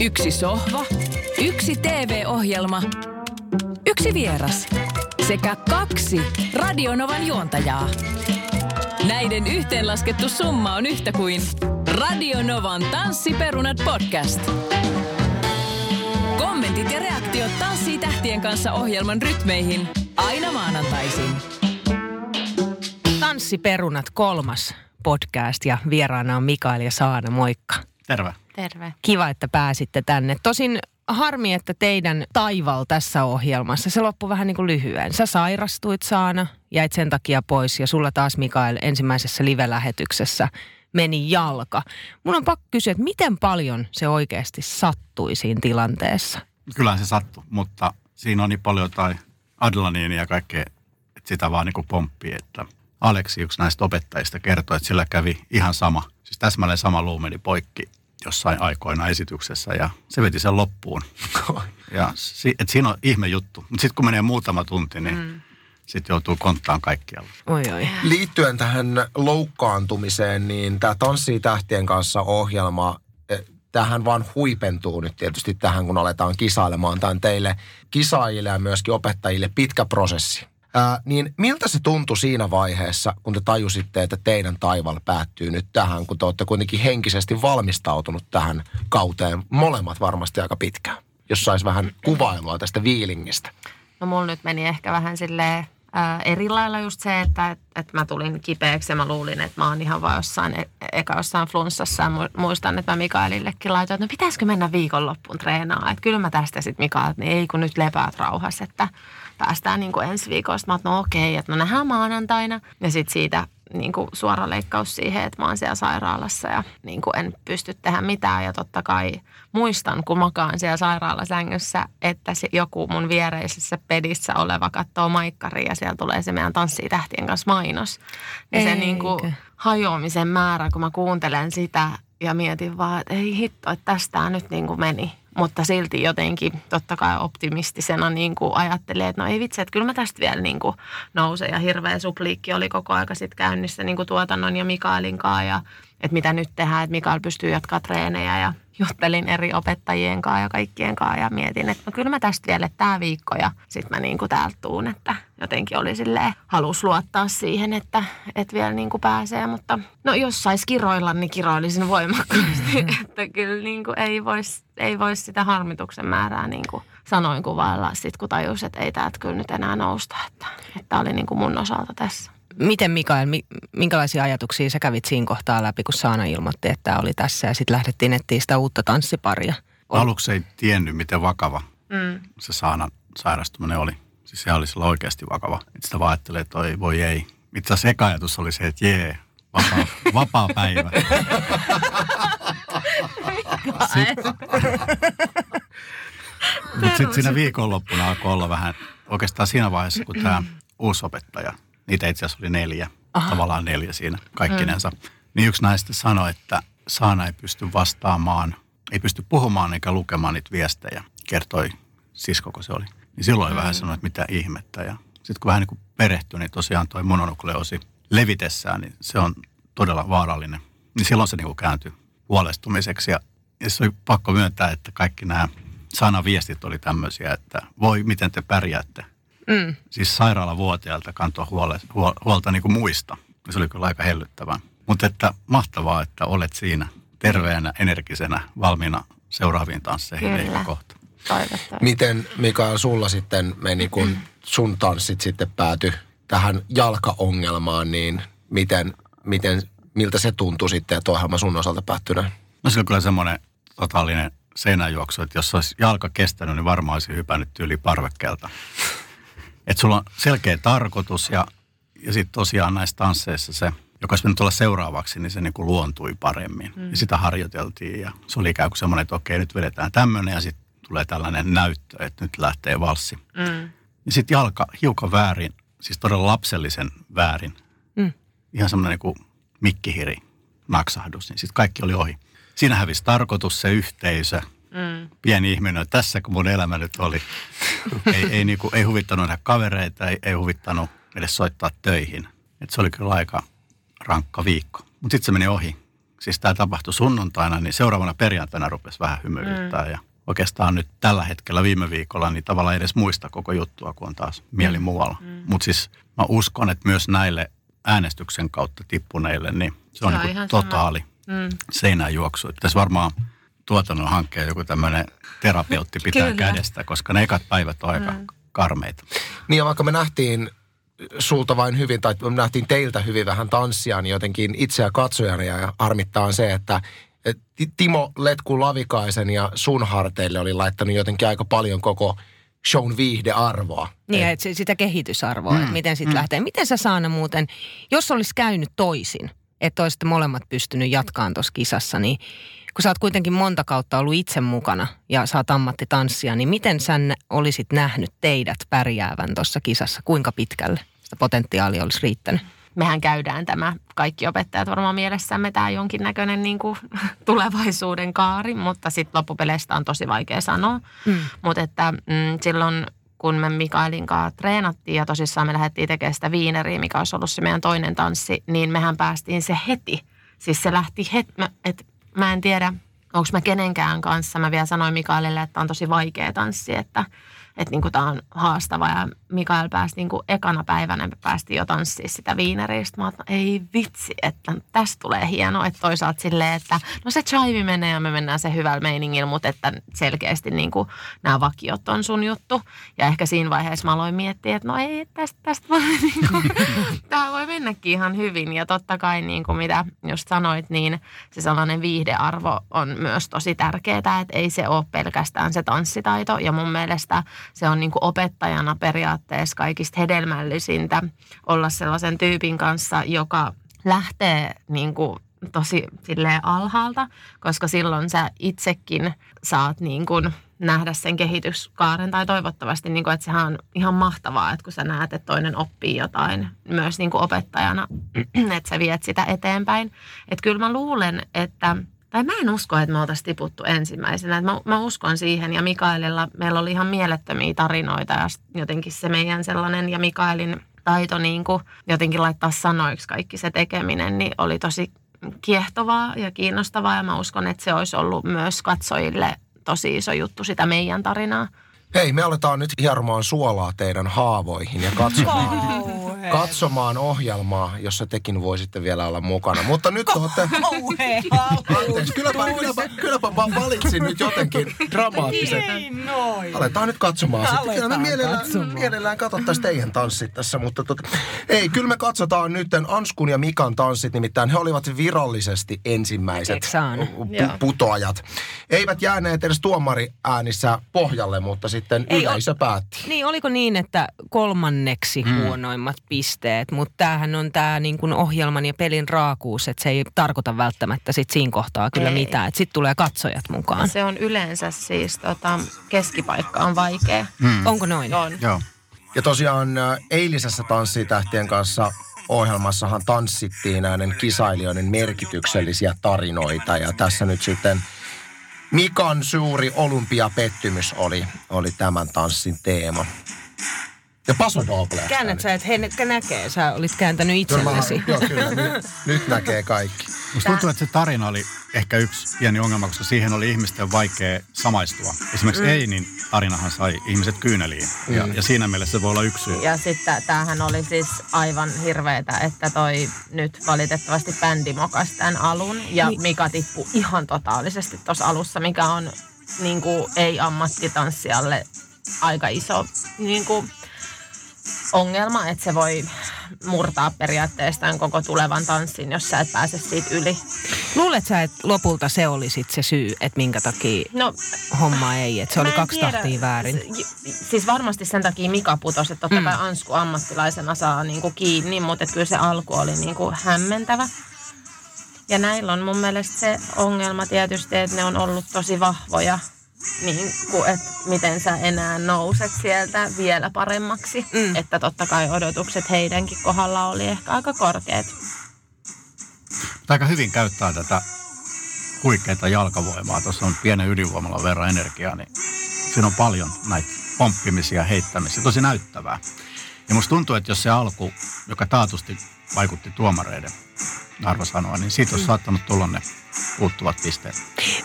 yksi sohva, yksi TV-ohjelma, yksi vieras sekä kaksi Radionovan juontajaa. Näiden yhteenlaskettu summa on yhtä kuin Radionovan Tanssiperunat podcast. Kommentit ja reaktiot Tanssii tähtien kanssa ohjelman rytmeihin aina maanantaisin. Tanssiperunat kolmas podcast ja vieraana on Mikael ja Saana. Moikka. Terve. Terve. Kiva, että pääsitte tänne. Tosin harmi, että teidän taival tässä ohjelmassa, se loppui vähän niin kuin lyhyen. Sä sairastuit Saana, jäit sen takia pois ja sulla taas Mikael ensimmäisessä live-lähetyksessä meni jalka. Mun on pakko kysyä, että miten paljon se oikeasti sattui siinä tilanteessa? Kyllähän se sattui, mutta siinä on niin paljon jotain adrenaliinia ja kaikkea, että sitä vaan niin kuin pomppii. Että Aleksi, yksi näistä opettajista, kertoi, että sillä kävi ihan sama. Siis täsmälleen sama luu meni poikki jossain aikoina esityksessä ja se veti sen loppuun. Ja si, et siinä on ihme juttu. Mutta sitten kun menee muutama tunti, niin mm. sitten joutuu konttaan kaikkialla. Oi oi. Liittyen tähän loukkaantumiseen, niin tämä Tanssii tähtien kanssa ohjelma, eh, tähän vaan huipentuu nyt tietysti tähän, kun aletaan kisailemaan. Tämä on teille kisaajille ja myöskin opettajille pitkä prosessi. Ää, niin miltä se tuntui siinä vaiheessa, kun te tajusitte, että teidän taival päättyy nyt tähän, kun te olette kuitenkin henkisesti valmistautunut tähän kauteen, molemmat varmasti aika pitkään, jos saisi vähän kuvailua tästä viilingistä. No mulla nyt meni ehkä vähän silleen eri lailla just se, että et, et mä tulin kipeäksi ja mä luulin, että mä oon ihan vaan jossain, e- eka jossain flunssassa. Ja mu- muistan, että mä Mikaelillekin laitoin, että no pitäisikö mennä viikonloppuun treenaamaan. Että kyllä mä tästä sitten Mikael, niin ei kun nyt lepäät rauhassa, että päästään niin kuin ensi viikolla. Sitten mä oon, no okei, että no nähdään maanantaina. Ja sitten siitä niin kuin suora leikkaus siihen, että mä oon siellä sairaalassa ja niin kuin en pysty tehdä mitään. Ja totta kai muistan, kun makaan siellä sairaalasängyssä, että se joku mun viereisessä pedissä oleva katsoo maikkari ja siellä tulee se meidän tanssii tähtien kanssa mainos. Ja se Eikö? niin kuin hajoamisen määrä, kun mä kuuntelen sitä ja mietin vaan, että ei hitto, että tästä nyt niin kuin meni. Mutta silti jotenkin totta kai optimistisena niin kuin ajattelin, että no ei vitsi, että kyllä mä tästä vielä niin kuin nousen. Ja hirveä supliikki oli koko aika sitten käynnissä niin kuin tuotannon ja Mikaelin kanssa. Ja että mitä nyt tehdään, että Mikael pystyy jatkaa treenejä ja juttelin eri opettajien kanssa ja kaikkien kanssa ja mietin, että no kyllä mä tästä vielä tämä viikko ja sitten mä niin kuin täältä tuun, että jotenkin oli silleen, halus luottaa siihen, että, että vielä niin kuin pääsee, mutta no jos sais kiroilla, niin kiroilisin voimakkaasti, että kyllä niin kuin ei voisi ei vois sitä harmituksen määrää niin kuin sanoin kuvailla sit kun tajus, että ei täältä kyllä nyt enää nousta, että, että oli niin kuin mun osalta tässä. Miten Mikael, mi- minkälaisia ajatuksia sä kävit siinä kohtaa läpi, kun Saana ilmoitti, että tämä oli tässä ja sitten lähdettiin etsiä sitä uutta tanssiparia? Aluksi ei tiennyt, miten vakava Mm. se Saanan sairastuminen oli. Siis se oli sillä oikeasti vakava. Et sitä vaan ajattelee, että oi, voi ei. Itse asiassa eka ajatus oli se, että jee, vapaa, vapaa päivä. Mutta sitten siinä viikonloppuna alkoi olla vähän, oikeastaan siinä vaiheessa, kun tämä uusi opettaja, niitä itse asiassa oli neljä, Aha. tavallaan neljä siinä kaikkinensa, niin yksi näistä sanoi, että Saana ei pysty vastaamaan, ei pysty puhumaan eikä lukemaan niitä viestejä, kertoi siskoko se oli. Niin silloin mm. vähän sanoi, että mitä ihmettä. Ja sitten kun vähän niin kuin perehtyi, niin tosiaan toi mononukleosi levitessään, niin se on todella vaarallinen. Niin silloin se niin kuin kääntyi huolestumiseksi. Ja, ja se oli pakko myöntää, että kaikki nämä sanaviestit oli tämmöisiä, että voi, miten te pärjäätte. Mm. Siis sairaalavuotiaalta kantoa huole, huol, huolta niin kuin muista. Se oli kyllä aika hellyttävää. Mutta että mahtavaa, että olet siinä terveenä, energisenä, valmiina seuraaviin tansseihin Kyllä. eikä kohta. Miten Mikael sulla sitten meni, kun sun tanssit sitten päätyi tähän jalkaongelmaan, niin miten, miten, miltä se tuntui sitten, että ohjelma sun osalta päättyneen? No se on kyllä semmoinen totaalinen seinäjuoksu, että jos olisi jalka kestänyt, niin varmaan olisi hypännyt yli parvekkeelta. Että sulla on selkeä tarkoitus ja, ja sitten tosiaan näissä tansseissa se joka olisi olla seuraavaksi, niin se niin kuin luontui paremmin. Mm. Ja sitä harjoiteltiin ja se oli ikään kuin semmoinen, että okei, nyt vedetään tämmöinen ja sitten tulee tällainen näyttö, että nyt lähtee valssi. Mm. Ja sitten jalka hiukan väärin, siis todella lapsellisen väärin. Mm. Ihan semmoinen niin kuin mikkihiri naksahdus, niin sitten kaikki oli ohi. Siinä hävisi tarkoitus, se yhteisö, mm. pieni ihminen, tässä kun mun elämä nyt oli. ei, ei, niin kuin, ei huvittanut nähdä kavereita, ei, ei huvittanut edes soittaa töihin. Et se oli kyllä aika rankka viikko. Mutta sitten se meni ohi. Siis tämä tapahtui sunnuntaina, niin seuraavana perjantaina rupesi vähän hymyilyttää. Mm. Ja oikeastaan nyt tällä hetkellä viime viikolla, niin tavallaan edes muista koko juttua, kun on taas mieli mm. muualla. Mm. Mutta siis mä uskon, että myös näille äänestyksen kautta tippuneille, niin se on, se on niin totaali mm. seinäjuoksu. Tässä varmaan tuotannon hankkeen joku tämmöinen terapeutti pitää Kyllä. kädestä, koska ne ekat päivät on aika mm. karmeita. Niin ja vaikka me nähtiin sulta vain hyvin, tai me nähtiin teiltä hyvin vähän tanssia, niin jotenkin itseä katsojana ja armittaa se, että Timo Letku Lavikaisen ja sun harteille oli laittanut jotenkin aika paljon koko shown viihdearvoa. Niin, että sitä kehitysarvoa, mm, että miten sitten mm. lähtee. Miten sä Saana muuten, jos olisi käynyt toisin, että olisitte molemmat pystynyt jatkaan tuossa kisassa, niin kun sä oot kuitenkin monta kautta ollut itse mukana ja sä oot ammattitanssia, niin miten sä olisit nähnyt teidät pärjäävän tuossa kisassa? Kuinka pitkälle sitä potentiaalia olisi riittänyt? mehän käydään tämä, kaikki opettajat varmaan mielessämme tämä jonkinnäköinen niin kuin, tulevaisuuden kaari, mutta sitten loppupeleistä on tosi vaikea sanoa. Mm. Mutta että mm, silloin kun me Mikaelin kanssa treenattiin ja tosissaan me lähdettiin tekemään sitä viineriä, mikä olisi ollut se meidän toinen tanssi, niin mehän päästiin se heti. Siis se lähti heti, että mä en tiedä, onko mä kenenkään kanssa. Mä vielä sanoin Mikaelille, että on tosi vaikea tanssi, että että niin tämä on haastava. Ja Mikael pääsi niin ekana päivänä, me päästiin jo tanssiin sitä viineristä. Mä että ei vitsi, että tästä tulee hieno. Että toisaalta silleen, että no se chive menee ja me mennään se hyvällä meiningillä, mutta että selkeästi niin kuin nämä vakiot on sun juttu. Ja ehkä siinä vaiheessa mä aloin miettiä, että no ei, tästä, tästä voi, niin kuin, tämä voi mennäkin ihan hyvin. Ja totta kai niin kuin mitä just sanoit, niin se sellainen viihdearvo on myös tosi tärkeää, että ei se ole pelkästään se tanssitaito. Ja mun mielestä se on niin kuin opettajana periaatteessa kaikista hedelmällisintä olla sellaisen tyypin kanssa, joka lähtee niin kuin tosi silleen alhaalta, koska silloin sä itsekin saat niin kuin nähdä sen kehityskaaren tai toivottavasti, niin kuin, että sehän on ihan mahtavaa, että kun sä näet, että toinen oppii jotain myös niin kuin opettajana, että sä viet sitä eteenpäin. Että kyllä mä luulen, että tai mä en usko, että me oltaisiin tiputtu ensimmäisenä. Mä, mä uskon siihen ja Mikaelilla meillä oli ihan mielettömiä tarinoita ja jotenkin se meidän sellainen ja Mikaelin taito niin kuin jotenkin laittaa sanoiksi kaikki se tekeminen, niin oli tosi kiehtovaa ja kiinnostavaa ja mä uskon, että se olisi ollut myös katsojille tosi iso juttu sitä meidän tarinaa. Hei, me aletaan nyt hieromaan suolaa teidän haavoihin ja katsomaan, katsomaan ohjelmaa, jossa tekin voisitte vielä olla mukana. Mutta nyt olette... Anteeksi, kylläpä, kylläpä, kylläpä mä valitsin nyt jotenkin dramaattiset. Aletaan nyt katsomaan sitten. Kyllä me mielellään, mielellään katsottaisiin teidän tanssit tässä, mutta tota, ei, kyllä me katsotaan nyt Anskun ja Mikan tanssit, nimittäin he olivat virallisesti ensimmäiset pu- putoajat. Eivät jääneet edes tuomariäänissä pohjalle, mutta sitten Ei, yleisö päätti. Niin, oliko niin, että kolmanneksi mm. huonoimmat pisteet, mutta tämähän on tämä niin kuin ohjelman ja pelin raakuus, että se ei tarkoita välttämättä sit siinä kohtaa kyllä ei. mitään, että sitten tulee katsojat mukaan. Se on yleensä siis, tota, keskipaikka on vaikea. Mm. Onko noin? On. Joo. Ja tosiaan äh, eilisessä Tanssitähtien kanssa ohjelmassahan tanssittiin näiden kisailijoiden merkityksellisiä tarinoita ja tässä nyt sitten – Mikan suuri olympiapettymys oli, oli tämän tanssin teema. Ja Paso Doble. Käännät sä, että he näkee. Sä olit kääntänyt itsellesi. Joo, kyllä. Nyt, nyt näkee kaikki. Musta tuntuu, että se tarina oli ehkä yksi pieni ongelma, koska siihen oli ihmisten vaikea samaistua. Esimerkiksi mm. Einin tarinahan sai ihmiset kyyneliin. Mm. Ja, ja siinä mielessä se voi olla yksi syy. Ja sitten tämähän oli siis aivan hirveetä, että toi nyt valitettavasti bändi mokas tämän alun. Ja niin. Mika tippui ihan totaalisesti tuossa alussa, mikä on niin kuin, ei-ammattitanssijalle aika iso niin kuin, ongelma, että se voi murtaa periaatteessa koko tulevan tanssin, jos sä et pääse siitä yli. Luulet sä, että lopulta se oli sit se syy, että minkä takia No homma ei, että se oli kaksi tiedä. tahtia väärin. S- Siis varmasti sen takia Mika putosi, että totta kai Ansku ammattilaisena saa niinku kiinni, mutta kyllä se alku oli niinku hämmentävä. Ja näillä on mun mielestä se ongelma tietysti, että ne on ollut tosi vahvoja, niin kuin, että miten sä enää nouset sieltä vielä paremmaksi. Mm. Että totta kai odotukset heidänkin kohdalla oli ehkä aika korkeat. Aika hyvin käyttää tätä huikeaa jalkavoimaa. Tuossa on pienen ydinvoimalla verran energiaa, niin siinä on paljon näitä pomppimisia, heittämisiä. Tosi näyttävää. Ja musta tuntuu, että jos se alku, joka taatusti vaikutti tuomareiden arvosanoa, niin siitä olisi saattanut tulla ne puuttuvat pisteet.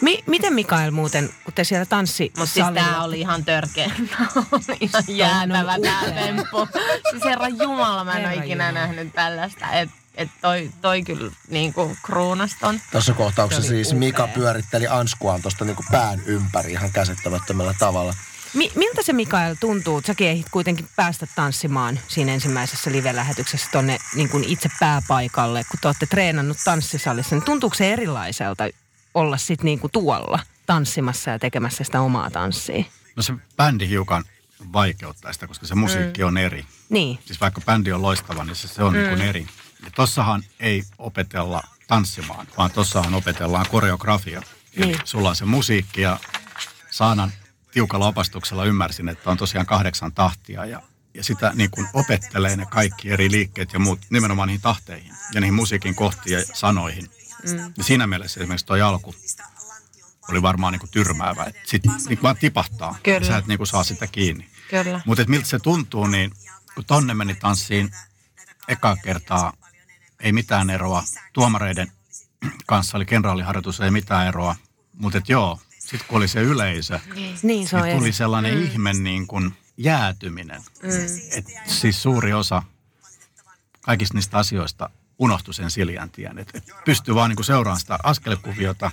Mi- miten Mikael muuten, kun te siellä tanssi Mutta siis tää oli ihan törkeä. Ihan jäätävä tää upea. temppu. Siis herra Jumala, mä en Herra ole ikinä Jumala. nähnyt tällaista. Että et toi, toi kyllä niinku kruunaston. Tässä kohtauksessa siis Mika upea. pyöritteli Anskuaan tuosta niinku pään ympäri ihan käsittämättömällä tavalla. Mi- miltä se Mikael tuntuu? Säkin ehdit kuitenkin päästä tanssimaan siinä ensimmäisessä live-lähetyksessä tonne niin kuin itse pääpaikalle, kun te olette treenannut tanssisalissa. Niin tuntuuko se erilaiselta olla sitten niin kuin tuolla tanssimassa ja tekemässä sitä omaa tanssia? No se bändi hiukan vaikeuttaa sitä, koska se musiikki on eri. Niin. Siis vaikka bändi on loistava, niin se, se on mm. niin kuin eri. Ja tossahan ei opetella tanssimaan, vaan tossahan opetellaan koreografia. Niin. sulla on se musiikki ja Saanan tiukalla opastuksella ymmärsin, että on tosiaan kahdeksan tahtia ja, ja sitä niin kuin opettelee ne kaikki eri liikkeet ja muut nimenomaan niihin tahteihin ja niihin musiikin kohtiin ja sanoihin. Mm. Ja siinä mielessä esimerkiksi tuo alku oli varmaan niin kuin tyrmäävä, että sit niin vaan tipahtaa Kyllä. ja sä et niin kuin saa sitä kiinni. Mutta miltä se tuntuu, niin kun tonne meni tanssiin ekaa kertaa, ei mitään eroa. Tuomareiden kanssa oli kenraaliharjoitus, ei mitään eroa. Mutta joo, sitten kun oli se yleisö, Niin se on niin tuli sellainen mm. ihme niin kuin jäätyminen. Mm. Et siis suuri osa kaikista niistä asioista unohtui sen Siljan tien. Et, et pystyi vaan niin seuraamaan sitä askelkuviota,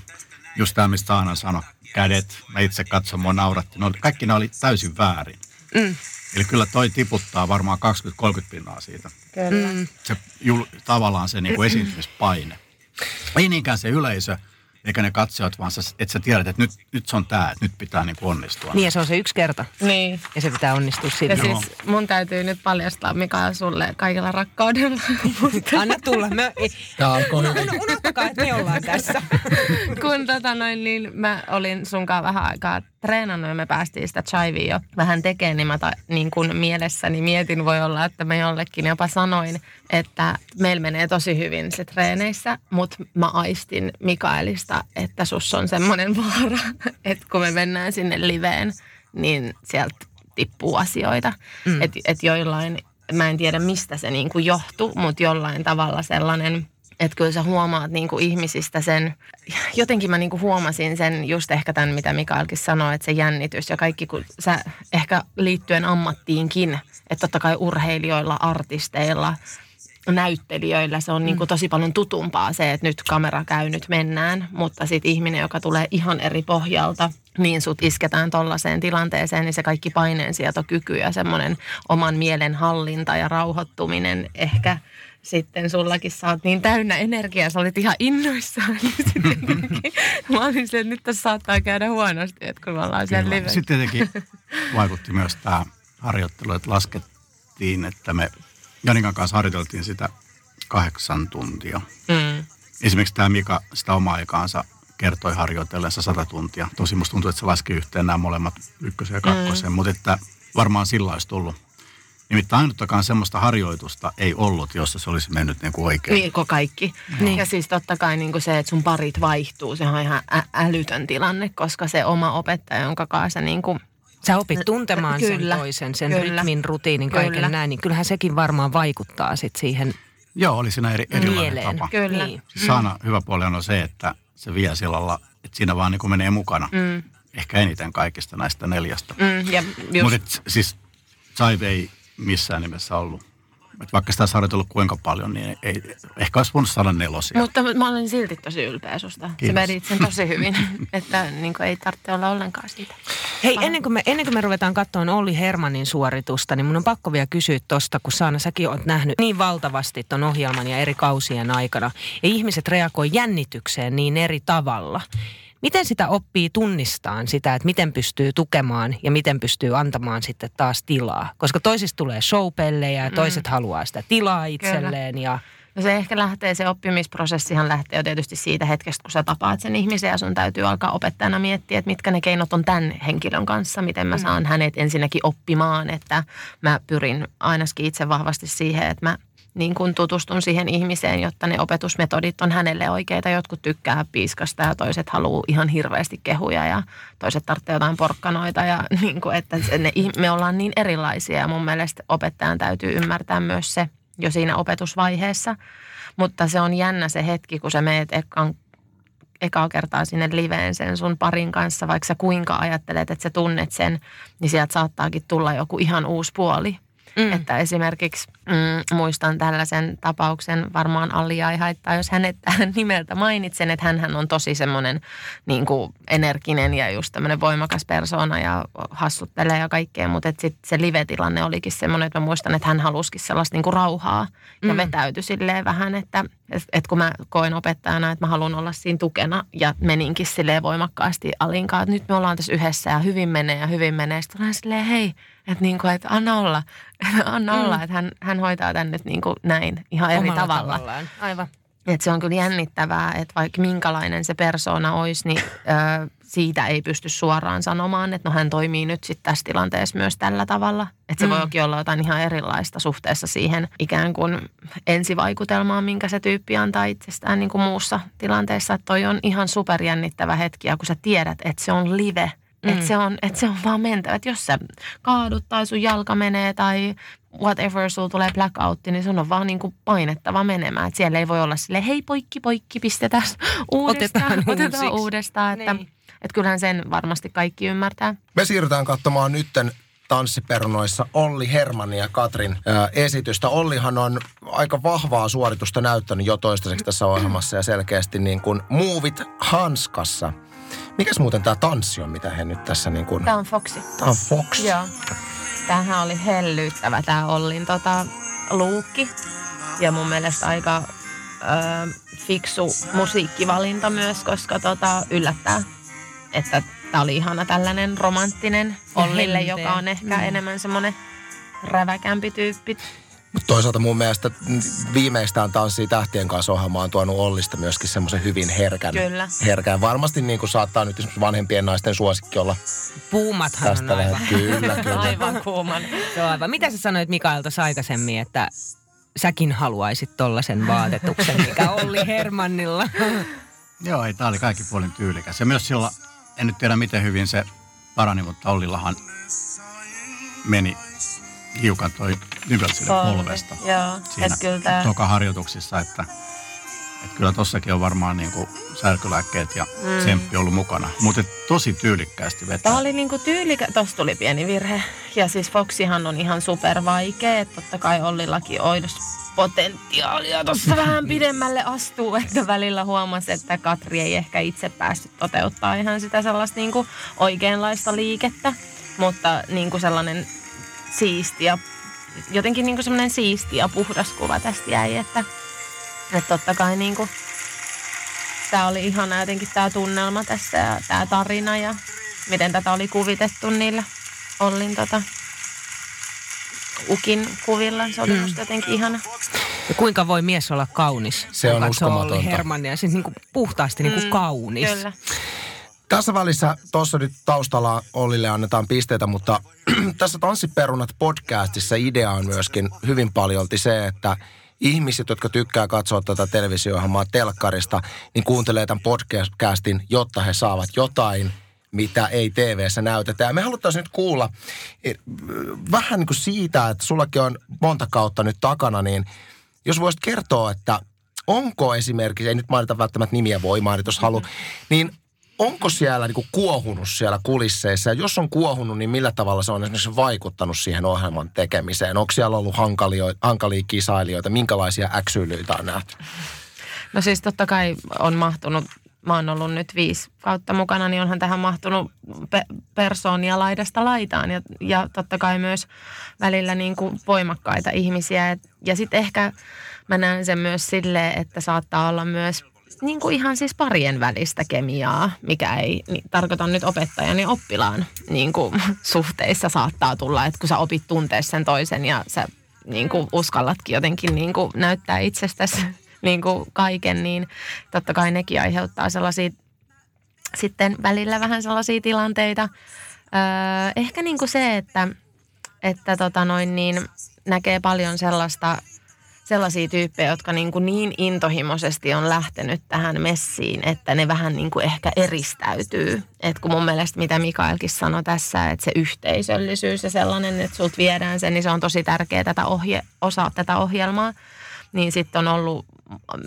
just tämä, mistä Aana sanoi, kädet, mä itse katson, mua nauratti. Oli, kaikki ne oli täysin väärin. Mm. Eli kyllä toi tiputtaa varmaan 20-30 pinnaa siitä. Kyllä. Mm. Se jul, tavallaan se niin kuin esiintymispaine. Ei niinkään se yleisö, eikä ne katsojat, vaan sä, että sä tiedät, että nyt, nyt se on tämä, että nyt pitää niin kuin onnistua. Niin ja se on se yksi kerta. Niin. Ja se pitää onnistua Ja siinä. Joo. siis mun täytyy nyt paljastaa Mika sulle kaikilla rakkaudella. Mutta Anna tulla. Me, ei, Tämä alkoi hyvin. uno- unohtakaa, että me ollaan tässä. kun tota noin, niin mä olin sunkaan vähän aikaa treenannut ja me päästiin sitä chivia jo vähän tekemään, niin mä ta, niin kun mielessäni mietin, voi olla, että mä jollekin jopa sanoin, että meillä menee tosi hyvin se treeneissä, mutta mä aistin Mikaelista, että sus on semmoinen vaara, että kun me mennään sinne liveen, niin sieltä tippuu asioita. Mm. Että et joillain, mä en tiedä mistä se niinku johtuu, mutta jollain tavalla sellainen, että kyllä sä huomaat niinku ihmisistä sen, jotenkin mä niinku huomasin sen just ehkä tämän, mitä Mikaelkin sanoi, että se jännitys ja kaikki, kun sä ehkä liittyen ammattiinkin, että totta kai urheilijoilla, artisteilla, näyttelijöillä se on niin kuin tosi paljon tutumpaa se, että nyt kamera käy, nyt mennään. Mutta sitten ihminen, joka tulee ihan eri pohjalta, niin sut isketään tollaiseen tilanteeseen, niin se kaikki paineensietokyky ja semmoinen oman mielen hallinta ja rauhoittuminen ehkä sitten sullakin sä oot niin täynnä energiaa, sä olit ihan innoissaan. Niin mä olin se, että nyt tässä saattaa käydä huonosti, että kun me ollaan siellä live. Sitten tietenkin vaikutti myös tämä harjoittelu, että laskettiin, että me Janikan kanssa harjoiteltiin sitä kahdeksan tuntia. Mm. Esimerkiksi tämä Mika sitä omaa aikaansa kertoi harjoitellensa sata tuntia. Tosi musta tuntuu, että se laski yhteen nämä molemmat ykkösen ja kakkosen, mm. mutta että varmaan sillä olisi tullut. Nimittäin ainuttakaan semmoista harjoitusta ei ollut, jossa se olisi mennyt niin kuin oikein. Niin, kuin kaikki. Niin. Ja siis totta kai niin kuin se, että sun parit vaihtuu, se on ihan ä- älytön tilanne, koska se oma opettaja, jonka kanssa niin kuin, Sä opit tuntemaan Kyllä, sen toisen, sen kyllä. rytmin, rutiinin, kaiken Kyllä. näin. Niin kyllähän sekin varmaan vaikuttaa sit siihen Joo, oli siinä eri, erilainen mieleen. tapa. Kyllä. Niin. Siis Saana hyvä puoli on se, että se vie sillä lailla, että siinä vaan niin kuin menee mukana. Mm. Ehkä eniten kaikista näistä neljästä. mm, ja just, Mutta siis Jive ei missään nimessä ollut. Et vaikka sitä olisi harjoitellut kuinka paljon, niin ei, ehkä olisi voinut saada nelosia. mutta mä olen silti tosi ylpeä susta. Sä Kiitos. vedit sen tosi hyvin, että niin kuin ei tarvitse olla ollenkaan siitä. Hei, ennen kuin, me, ennen kuin me ruvetaan katsomaan Olli Hermanin suoritusta, niin mun on pakko vielä kysyä tosta, kun Saana, säkin oot nähnyt niin valtavasti ton ohjelman ja eri kausien aikana. Ja ihmiset reagoi jännitykseen niin eri tavalla. Miten sitä oppii tunnistaan sitä, että miten pystyy tukemaan ja miten pystyy antamaan sitten taas tilaa? Koska toisista tulee showpellejä ja toiset mm. haluaa sitä tilaa itselleen Kyllä. ja... No se ehkä lähtee, se oppimisprosessihan lähtee jo tietysti siitä hetkestä, kun sä tapaat sen ihmisen ja sun täytyy alkaa opettajana miettiä, että mitkä ne keinot on tämän henkilön kanssa, miten mä mm. saan hänet ensinnäkin oppimaan, että mä pyrin ainakin itse vahvasti siihen, että mä niin kuin tutustun siihen ihmiseen, jotta ne opetusmetodit on hänelle oikeita. Jotkut tykkää piiskasta ja toiset haluaa ihan hirveästi kehuja ja toiset tarvitsee jotain porkkanoita. Ja niin kuin, että ne, me ollaan niin erilaisia ja mun mielestä opettajan täytyy ymmärtää myös se jo siinä opetusvaiheessa. Mutta se on jännä se hetki, kun sä meet ekan ekaa kertaa sinne liveen sen sun parin kanssa, vaikka sä kuinka ajattelet, että sä tunnet sen, niin sieltä saattaakin tulla joku ihan uusi puoli. Mm. Että esimerkiksi mm, muistan tällaisen tapauksen, varmaan Allia ei haittaa, jos hänet nimeltä mainitsen, että hän on tosi semmoinen niin kuin energinen ja just tämmöinen voimakas persona ja hassuttelee ja kaikkea, mutta sitten se live-tilanne olikin semmoinen, että mä muistan, että hän halusikin sellaista niin kuin rauhaa ja mm. vetäytyi silleen vähän, että että kun mä koen opettajana, että mä haluan olla siinä tukena ja meninkin silleen voimakkaasti alinkaan, että nyt me ollaan tässä yhdessä ja hyvin menee ja hyvin menee. Sitten olen silleen, hei, että, niin kuin, että anna olla, anna mm. olla, että hän, hän hoitaa tän nyt niin kuin näin ihan eri Omalla tavalla. Tavallaan. Aivan. Et se on kyllä jännittävää, että vaikka minkälainen se persona olisi, niin ö, siitä ei pysty suoraan sanomaan, että no hän toimii nyt sitten tässä tilanteessa myös tällä tavalla. Että se mm. voikin olla jotain ihan erilaista suhteessa siihen ikään kuin ensivaikutelmaan, minkä se tyyppi antaa itsestään niin kuin muussa tilanteessa. Että toi on ihan superjännittävä hetki ja kun sä tiedät, että se on live – Mm. Että se, on, et se on vaan mentävä. Että jos sä kaadut tai sun jalka menee tai whatever, sulla tulee blackoutti, niin sun on vaan niin kuin painettava menemään. Että siellä ei voi olla sille hei poikki, poikki, pistetään uudestaan, otetaan, otetaan uudestaan. Että, niin. Että kyllähän sen varmasti kaikki ymmärtää. Me siirrytään katsomaan nytten tanssiperunoissa Olli Herman ja Katrin ää, esitystä. Ollihan on aika vahvaa suoritusta näyttänyt jo toistaiseksi tässä ohjelmassa ja selkeästi niin kuin muuvit hanskassa – Mikäs muuten tämä tanssi on, mitä he nyt tässä niin kuin... Tämä on Foxi. Tämä on Foxi. Joo. Tämähän oli hellyyttävä tämä Ollin tota, luukki. Ja mun mielestä aika ö, fiksu musiikkivalinta myös, koska tota, yllättää, että tämä oli ihana tällainen romanttinen Ollille, joka on ehkä mm. enemmän semmoinen räväkämpi tyyppi. Mutta toisaalta mun mielestä viimeistään Tanssii tähtien kanssa ohjelma on tuonut Ollista myöskin semmoisen hyvin herkän. Kyllä. herkän. Varmasti niin kuin saattaa nyt esimerkiksi vanhempien naisten suosikki olla. Puumathan tästä on aivan. Kyllä, kyllä. aivan kuuman. Se on aivan. Mitä sä sanoit Mikael tuossa aikaisemmin, että säkin haluaisit tollaisen vaatetuksen, mikä Olli Hermannilla? Joo, ei, tämä oli kaikki puolin tyylikäs. Ja myös sillä, en nyt tiedä miten hyvin se parani, mutta Ollillahan meni hiukan toi nivel polvesta. Joo, siinä kyllä toka harjoituksissa, että, että kyllä tossakin on varmaan niin kuin särkylääkkeet ja mm. tsemppi ollut mukana. Mutta tosi tyylikkäästi vetää. Tämä oli niin kuin tyylikä, tossa tuli pieni virhe. Ja siis Foxihan on ihan super vaikea, että totta kai Ollillakin olisi potentiaalia tuossa vähän pidemmälle astuu, että välillä huomasi, että Katri ei ehkä itse päässyt toteuttaa ihan sitä sellaista niin kuin oikeanlaista liikettä, mutta niin kuin sellainen siisti ja jotenkin niin kuin semmoinen siisti ja puhdas kuva tästä jäi, että, että totta kai niin kuin, tämä oli ihana jotenkin tämä tunnelma tässä ja tämä tarina ja miten tätä oli kuvitettu niillä Ollin tota, Ukin kuvilla. Se oli mm. musta jotenkin ihana. Ja kuinka voi mies olla kaunis? Se on uskomatonta. Olli Hermannia, siis niin kuin puhtaasti niin kuin mm, kaunis. Kyllä. Tässä välissä tuossa nyt taustalla Ollille annetaan pisteitä, mutta tässä Tanssiperunat podcastissa idea on myöskin hyvin paljolti se, että ihmiset, jotka tykkää katsoa tätä televisio-ohjelmaa telkkarista, niin kuuntelee tämän podcastin, jotta he saavat jotain, mitä ei TV-ssä näytetä. Ja me haluttaisiin nyt kuulla eh, vähän niin kuin siitä, että sullakin on monta kautta nyt takana, niin jos voisit kertoa, että onko esimerkiksi, ei nyt mainita välttämättä nimiä, voi mainita jos halu, niin onko siellä niin kuohunut siellä kulisseissa? Ja jos on kuohunut, niin millä tavalla se on esimerkiksi vaikuttanut siihen ohjelman tekemiseen? Onko siellä ollut hankalia, hankalia kisailijoita? Minkälaisia äksyilyitä on nähty? No siis totta kai on mahtunut mä oon ollut nyt viisi kautta mukana, niin onhan tähän mahtunut pe- persoonia laidasta laitaan. Ja, ja totta kai myös välillä niin kuin voimakkaita ihmisiä. Et, ja sitten ehkä mä näen sen myös silleen, että saattaa olla myös niin kuin ihan siis parien välistä kemiaa, mikä ei niin, tarkoita nyt opettajan ja oppilaan niin kuin, suhteissa saattaa tulla, että kun sä opit tuntea sen toisen ja sä niin kuin, uskallatkin jotenkin niin kuin, näyttää itsestäsi niin kuin, kaiken, niin totta kai nekin aiheuttaa sellaisia sitten välillä vähän sellaisia tilanteita. Öö, ehkä niin kuin se, että, että tota noin, niin näkee paljon sellaista sellaisia tyyppejä, jotka niin, kuin niin intohimoisesti on lähtenyt tähän messiin, että ne vähän niin kuin ehkä eristäytyy. Et kun mun mielestä, mitä Mikaelkin sanoi tässä, että se yhteisöllisyys ja sellainen, että sulta viedään sen, niin se on tosi tärkeä tätä ohje, osa tätä ohjelmaa. Niin sitten on ollut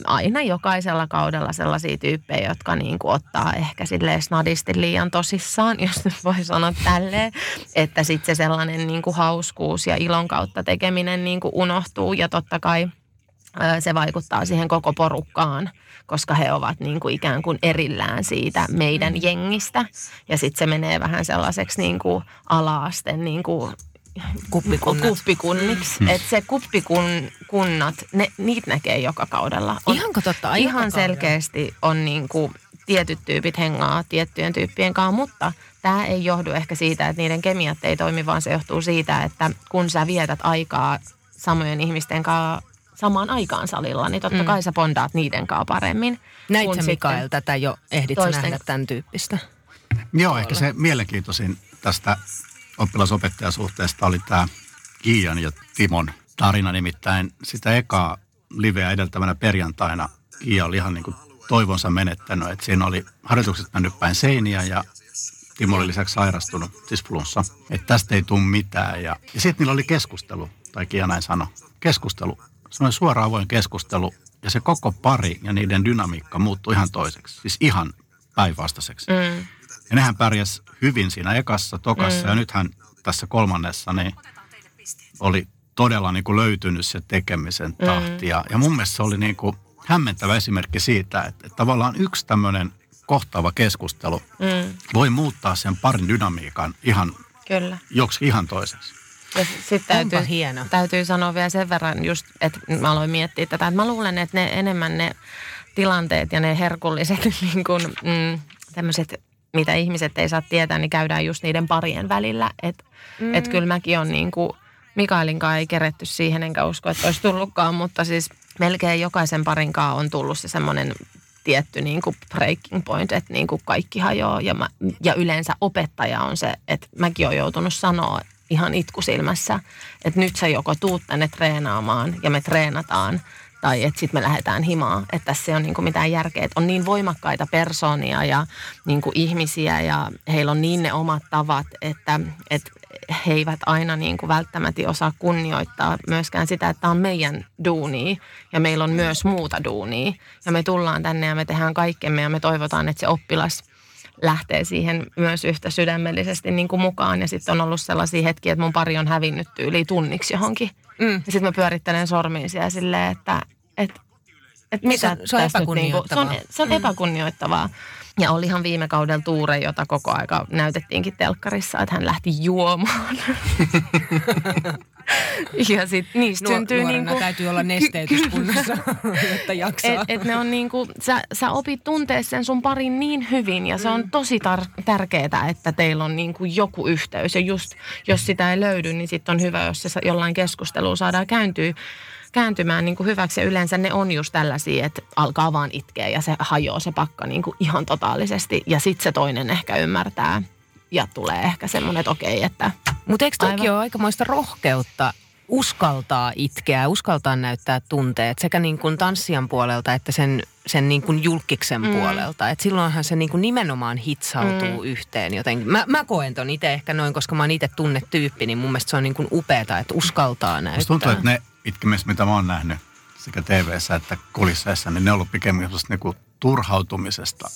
aina jokaisella kaudella sellaisia tyyppejä, jotka niin kuin ottaa ehkä silleen snadisti liian tosissaan, jos nyt voi sanoa tälleen, että sitten se sellainen niin kuin hauskuus ja ilon kautta tekeminen niin kuin unohtuu ja totta kai se vaikuttaa siihen koko porukkaan, koska he ovat niin kuin ikään kuin erillään siitä meidän jengistä. Ja sitten se menee vähän sellaiseksi niin kuin ala-asten niin kuin kuppikunnat. kuppikunniksi. Mm. Että se kuppikunnat, ne, niitä näkee joka kaudella. On, Ihanko totta? Ihan selkeästi on niin kuin tietyt tyypit hengaa tiettyjen tyyppien kanssa, mutta tämä ei johdu ehkä siitä, että niiden kemiat ei toimi, vaan se johtuu siitä, että kun sä vietät aikaa samojen ihmisten kanssa samaan aikaan salilla, niin totta mm. kai sä bondaat niiden kanssa paremmin. Näit sä Mikael tätä jo, ehdit toisten... nähdä tämän tyyppistä? Joo, ehkä se mielenkiintoisin tästä oppilasopettajasuhteesta oli tämä Kiian ja Timon tarina. Nimittäin sitä ekaa liveä edeltävänä perjantaina Kiia oli ihan niin kuin toivonsa menettänyt. Että siinä oli harjoitukset mennyt päin seiniä ja Timo oli lisäksi sairastunut, siis flunssa. Että tästä ei tule mitään. Ja, ja sitten niillä oli keskustelu, tai Kiia näin sanoi, keskustelu. Se oli suora avoin keskustelu ja se koko pari ja niiden dynamiikka muuttui ihan toiseksi. Siis ihan päinvastaiseksi. Mm. Ja nehän pärjäs hyvin siinä ekassa, tokassa mm. ja nythän tässä kolmannessa niin oli todella niin kuin löytynyt se tekemisen tahti. Mm. Ja, ja mun mielestä se oli niin kuin hämmentävä esimerkki siitä, että, että tavallaan yksi tämmöinen kohtaava keskustelu mm. voi muuttaa sen parin dynamiikan ihan Kyllä. joksi ihan toiseksi. Ja sitten täytyy, hieno. täytyy sanoa vielä sen verran just, että mä aloin miettiä tätä, että mä luulen, että ne enemmän ne tilanteet ja ne herkulliset niin kuin, mm, tämmöiset mitä ihmiset ei saa tietää, niin käydään just niiden parien välillä. Että mm. et kyllä mäkin on niin kuin, Mikaelinkaan ei keretty siihen, enkä usko, että olisi tullutkaan, mutta siis melkein jokaisen parinkaan on tullut se semmoinen tietty niin kuin breaking point, että niin kuin kaikki hajoaa. Ja, mä, ja yleensä opettaja on se, että mäkin olen joutunut sanoa ihan itkusilmässä, että nyt sä joko tuut tänne treenaamaan ja me treenataan – tai että sitten me lähdetään himaan. Että tässä ei ole niinku mitään järkeä. Että on niin voimakkaita persoonia ja niinku ihmisiä ja heillä on niin ne omat tavat, että, että he eivät aina niinku välttämättä osaa kunnioittaa myöskään sitä, että on meidän duuni ja meillä on myös muuta duunia. Ja me tullaan tänne ja me tehdään kaikkemme ja me toivotaan, että se oppilas lähtee siihen myös yhtä sydämellisesti niin kuin mukaan. Ja sitten on ollut sellaisia hetkiä, että mun pari on hävinnyt yli tunniksi johonkin – Mm. Ja sitten mä pyörittelen sormiin siellä silleen, että et, et mitä se, se on epäkunnioittavaa. Niinku, se on, se on mm. epäkunnioittavaa. Ja olihan viime kaudella Tuure, jota koko aika näytettiinkin telkkarissa, että hän lähti juomaan. ja sitten niistä Nuor- syntyy niinku... täytyy olla nesteytyskunnossa, jotta jaksaa. Et, et ne on niinku, sä, sä opit tuntea sen sun parin niin hyvin ja se on mm. tosi tar- tärkeää, että teillä on niinku joku yhteys. Ja just jos sitä ei löydy, niin sitten on hyvä, jos se jollain keskusteluun saadaan kääntyä kääntymään niin kuin hyväksi. Ja yleensä ne on just tällaisia, että alkaa vaan itkeä ja se hajoaa se pakka niin kuin ihan totaalisesti. Ja sitten se toinen ehkä ymmärtää ja tulee ehkä semmoinen, että okei, että... Mutta eikö toki ole aikamoista rohkeutta uskaltaa itkeä, uskaltaa näyttää tunteet sekä niin kuin tanssijan puolelta että sen, sen niin kuin julkiksen mm. puolelta. Et silloinhan se niin kuin nimenomaan hitsautuu mm. yhteen jotenkin. Mä, mä koen ton itse ehkä noin, koska mä oon itse tunnetyyppi, niin mun mielestä se on niin kuin upeeta, että uskaltaa näyttää. Musta tuntuu, että ne itkemiset, mitä mä oon nähnyt sekä tv että kulisseissa, niin ne on ollut pikemminkin niin turhautumisesta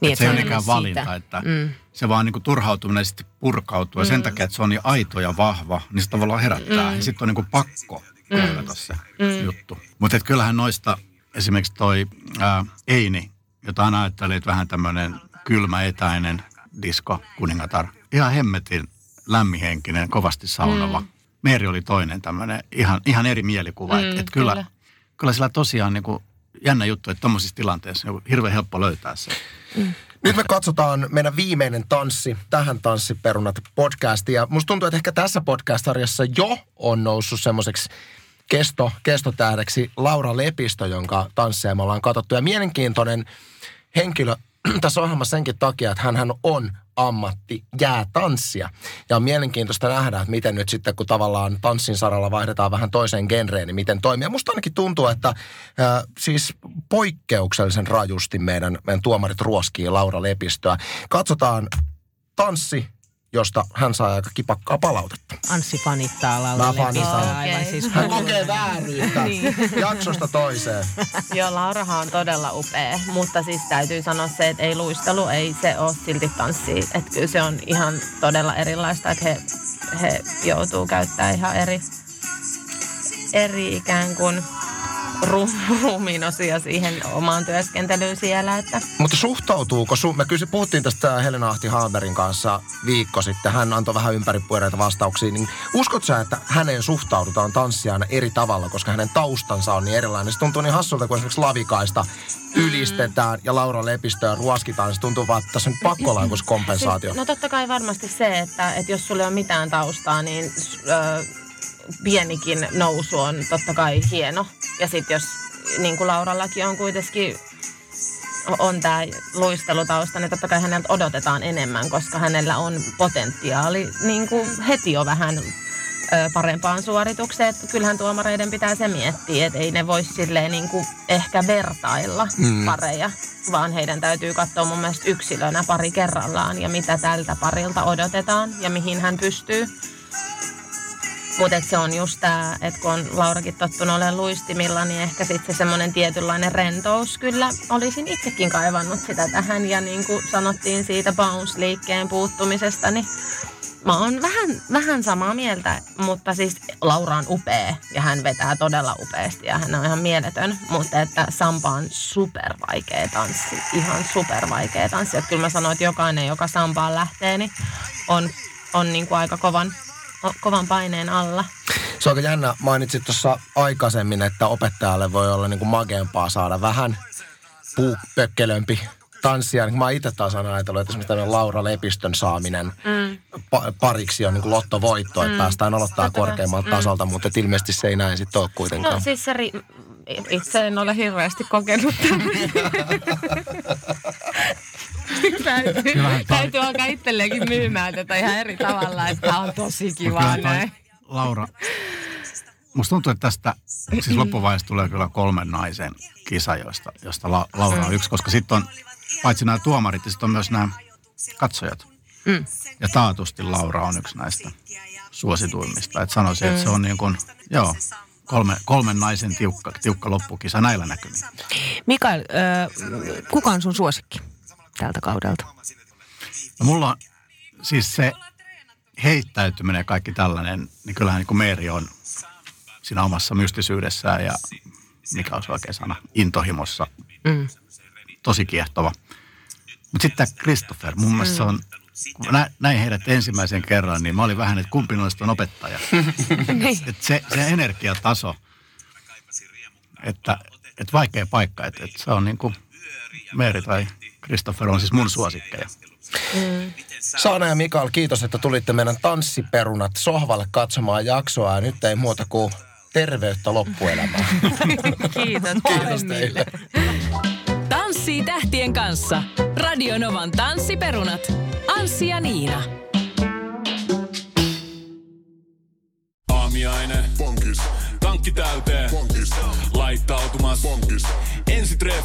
niin, että se ei ole mikään valinta, siitä. että mm. se vaan niin kuin turhautuminen sitten purkautuu. Ja mm. sen takia, että se on niin aito ja vahva, niin se tavallaan herättää. Mm. Ja sitten on niin kuin pakko kohdata mm. se mm. juttu. Mutta kyllähän noista esimerkiksi toi ää, Eini jota aina ajattelin, että vähän tämmöinen kylmä, etäinen disko, kuningatar. Ihan hemmetin lämmihenkinen, kovasti saunova. Mm. Meeri oli toinen tämmöinen ihan, ihan eri mielikuva. Mm, että et kyllä, kyllä. kyllä sillä tosiaan niin kuin jännä juttu, että tuommoisissa tilanteissa on hirveän helppo löytää se. Mm. Nyt me katsotaan meidän viimeinen tanssi, tähän Tanssiperunat podcastiin. Ja musta tuntuu, että ehkä tässä podcast-sarjassa jo on noussut semmoiseksi kesto, kestotähdeksi Laura Lepistö, jonka tansseja me ollaan katsottu. Ja mielenkiintoinen henkilö tässä ohjelmassa senkin takia, että hän on ammatti jäätanssia. Ja on mielenkiintoista nähdä, että miten nyt sitten, kun tavallaan tanssin saralla vaihdetaan vähän toiseen genreen, niin miten toimii. Musta ainakin tuntuu, että äh, siis poikkeuksellisen rajusti meidän, meidän tuomarit ruoskii Laura Lepistöä. Katsotaan tanssi josta hän saa aika kipakkaa palautetta. Anssi fanittaa Laura Lepistöä aivan siis Hän kokee vääryyttä niin. jaksosta toiseen. Joo, Laurahan on todella upea, mutta siis täytyy sanoa se, että ei luistelu, ei se ole silti tanssi. Että kyllä se on ihan todella erilaista, että he, he joutuu käyttämään ihan eri, eri ikään kuin ruumiin osia siihen omaan työskentelyyn siellä. Että. Mutta suhtautuuko, su- me kysy, puhuttiin tästä Helena Ahti Haaberin kanssa viikko sitten, hän antoi vähän ympäripyöreitä vastauksia, niin uskot sä, että häneen suhtaudutaan tanssijana eri tavalla, koska hänen taustansa on niin erilainen? Se tuntuu niin hassulta, kun esimerkiksi Lavikaista ylistetään ja Laura Lepistöä ruoskitaan, se tuntuu vaan, että tässä on joku kompensaatio. Siis, no totta kai varmasti se, että, että jos sulle on mitään taustaa, niin... Öö, pienikin nousu on totta kai hieno. Ja sitten jos, niin kuin Laurallakin on kuitenkin on tämä luistelutausta, niin totta kai häneltä odotetaan enemmän, koska hänellä on potentiaali niin kuin heti jo vähän parempaan suoritukseen. Että kyllähän tuomareiden pitää se miettiä, että ei ne voi silleen niin kuin ehkä vertailla mm. pareja, vaan heidän täytyy katsoa mun mielestä yksilönä pari kerrallaan ja mitä tältä parilta odotetaan ja mihin hän pystyy. Mutta se on just tämä, että kun on Laurakin tottunut olemaan luistimilla, niin ehkä sitten se semmoinen tietynlainen rentous kyllä olisin itsekin kaivannut sitä tähän. Ja niin kuin sanottiin siitä bounce-liikkeen puuttumisesta, niin mä oon vähän, vähän samaa mieltä, mutta siis Laura on upea ja hän vetää todella upeasti ja hän on ihan mieletön. Mutta että Sampa on super vaikea tanssi, ihan super vaikea tanssi. Että kyllä mä sanoin, että jokainen, joka Sampaan lähtee, niin on, on niin kuin aika kovan kovan paineen alla. Se on aika jännä. Mainitsit tuossa aikaisemmin, että opettajalle voi olla niin kuin saada vähän puupökkelömpi tanssia. Niin mä itse taas aina ajatellut, että esimerkiksi Laura Lepistön saaminen mm. pa- pariksi on niin kuin lottovoitto, mm. että päästään aloittaa korkeammalta mm. tasolta, mutta ilmeisesti se ei näin sitten ole kuitenkaan. No siis se ri- itse en ole hirveästi kokenut täytyy, täytyy alkaa itselleenkin myymään tätä ihan eri tavalla, että tämä on tosi kiva näin. Laura, musta tuntuu, että tästä siis loppuvaiheessa tulee kyllä kolmen naisen kisa, josta, josta La, Laura on yksi, koska sitten on paitsi nämä tuomarit, ja sitten on myös nämä katsojat. Mm. Ja taatusti Laura on yksi näistä suosituimmista. Että sanoisin, mm. että se on niin kuin, joo, kolme, kolmen naisen tiukka, tiukka loppukisa näillä näkymin. Mikael, äh, kuka on sun suosikki? Tältä kaudelta? No mulla on siis se heittäytyminen ja kaikki tällainen, niin kyllähän niin kuin Meeri on siinä omassa mystisyydessään ja mikä on oikein sana, intohimossa. Mm. Tosi kiehtova. Mutta sitten tämä Christopher, mun mielestä mm. se on, kun nä, näin heidät ensimmäisen kerran, niin mä olin vähän, että kumpi noista on opettaja. niin. Et se, se energiataso, että, että vaikea paikka, että, että se on niin kuin Meeri tai Christopher on siis mun suosikkeja. Mm. Saana ja Mikael, kiitos, että tulitte meidän tanssiperunat sohvalle katsomaan jaksoa. Ja nyt ei muuta kuin terveyttä loppuelämään. kiitos. kiitos teille. Tanssii tähtien kanssa. Radionovan tanssiperunat. Anssi ja Niina. Aamiaine. Bonkis. Tankki täyteen. Bonkis. Laittautumas. Bonkis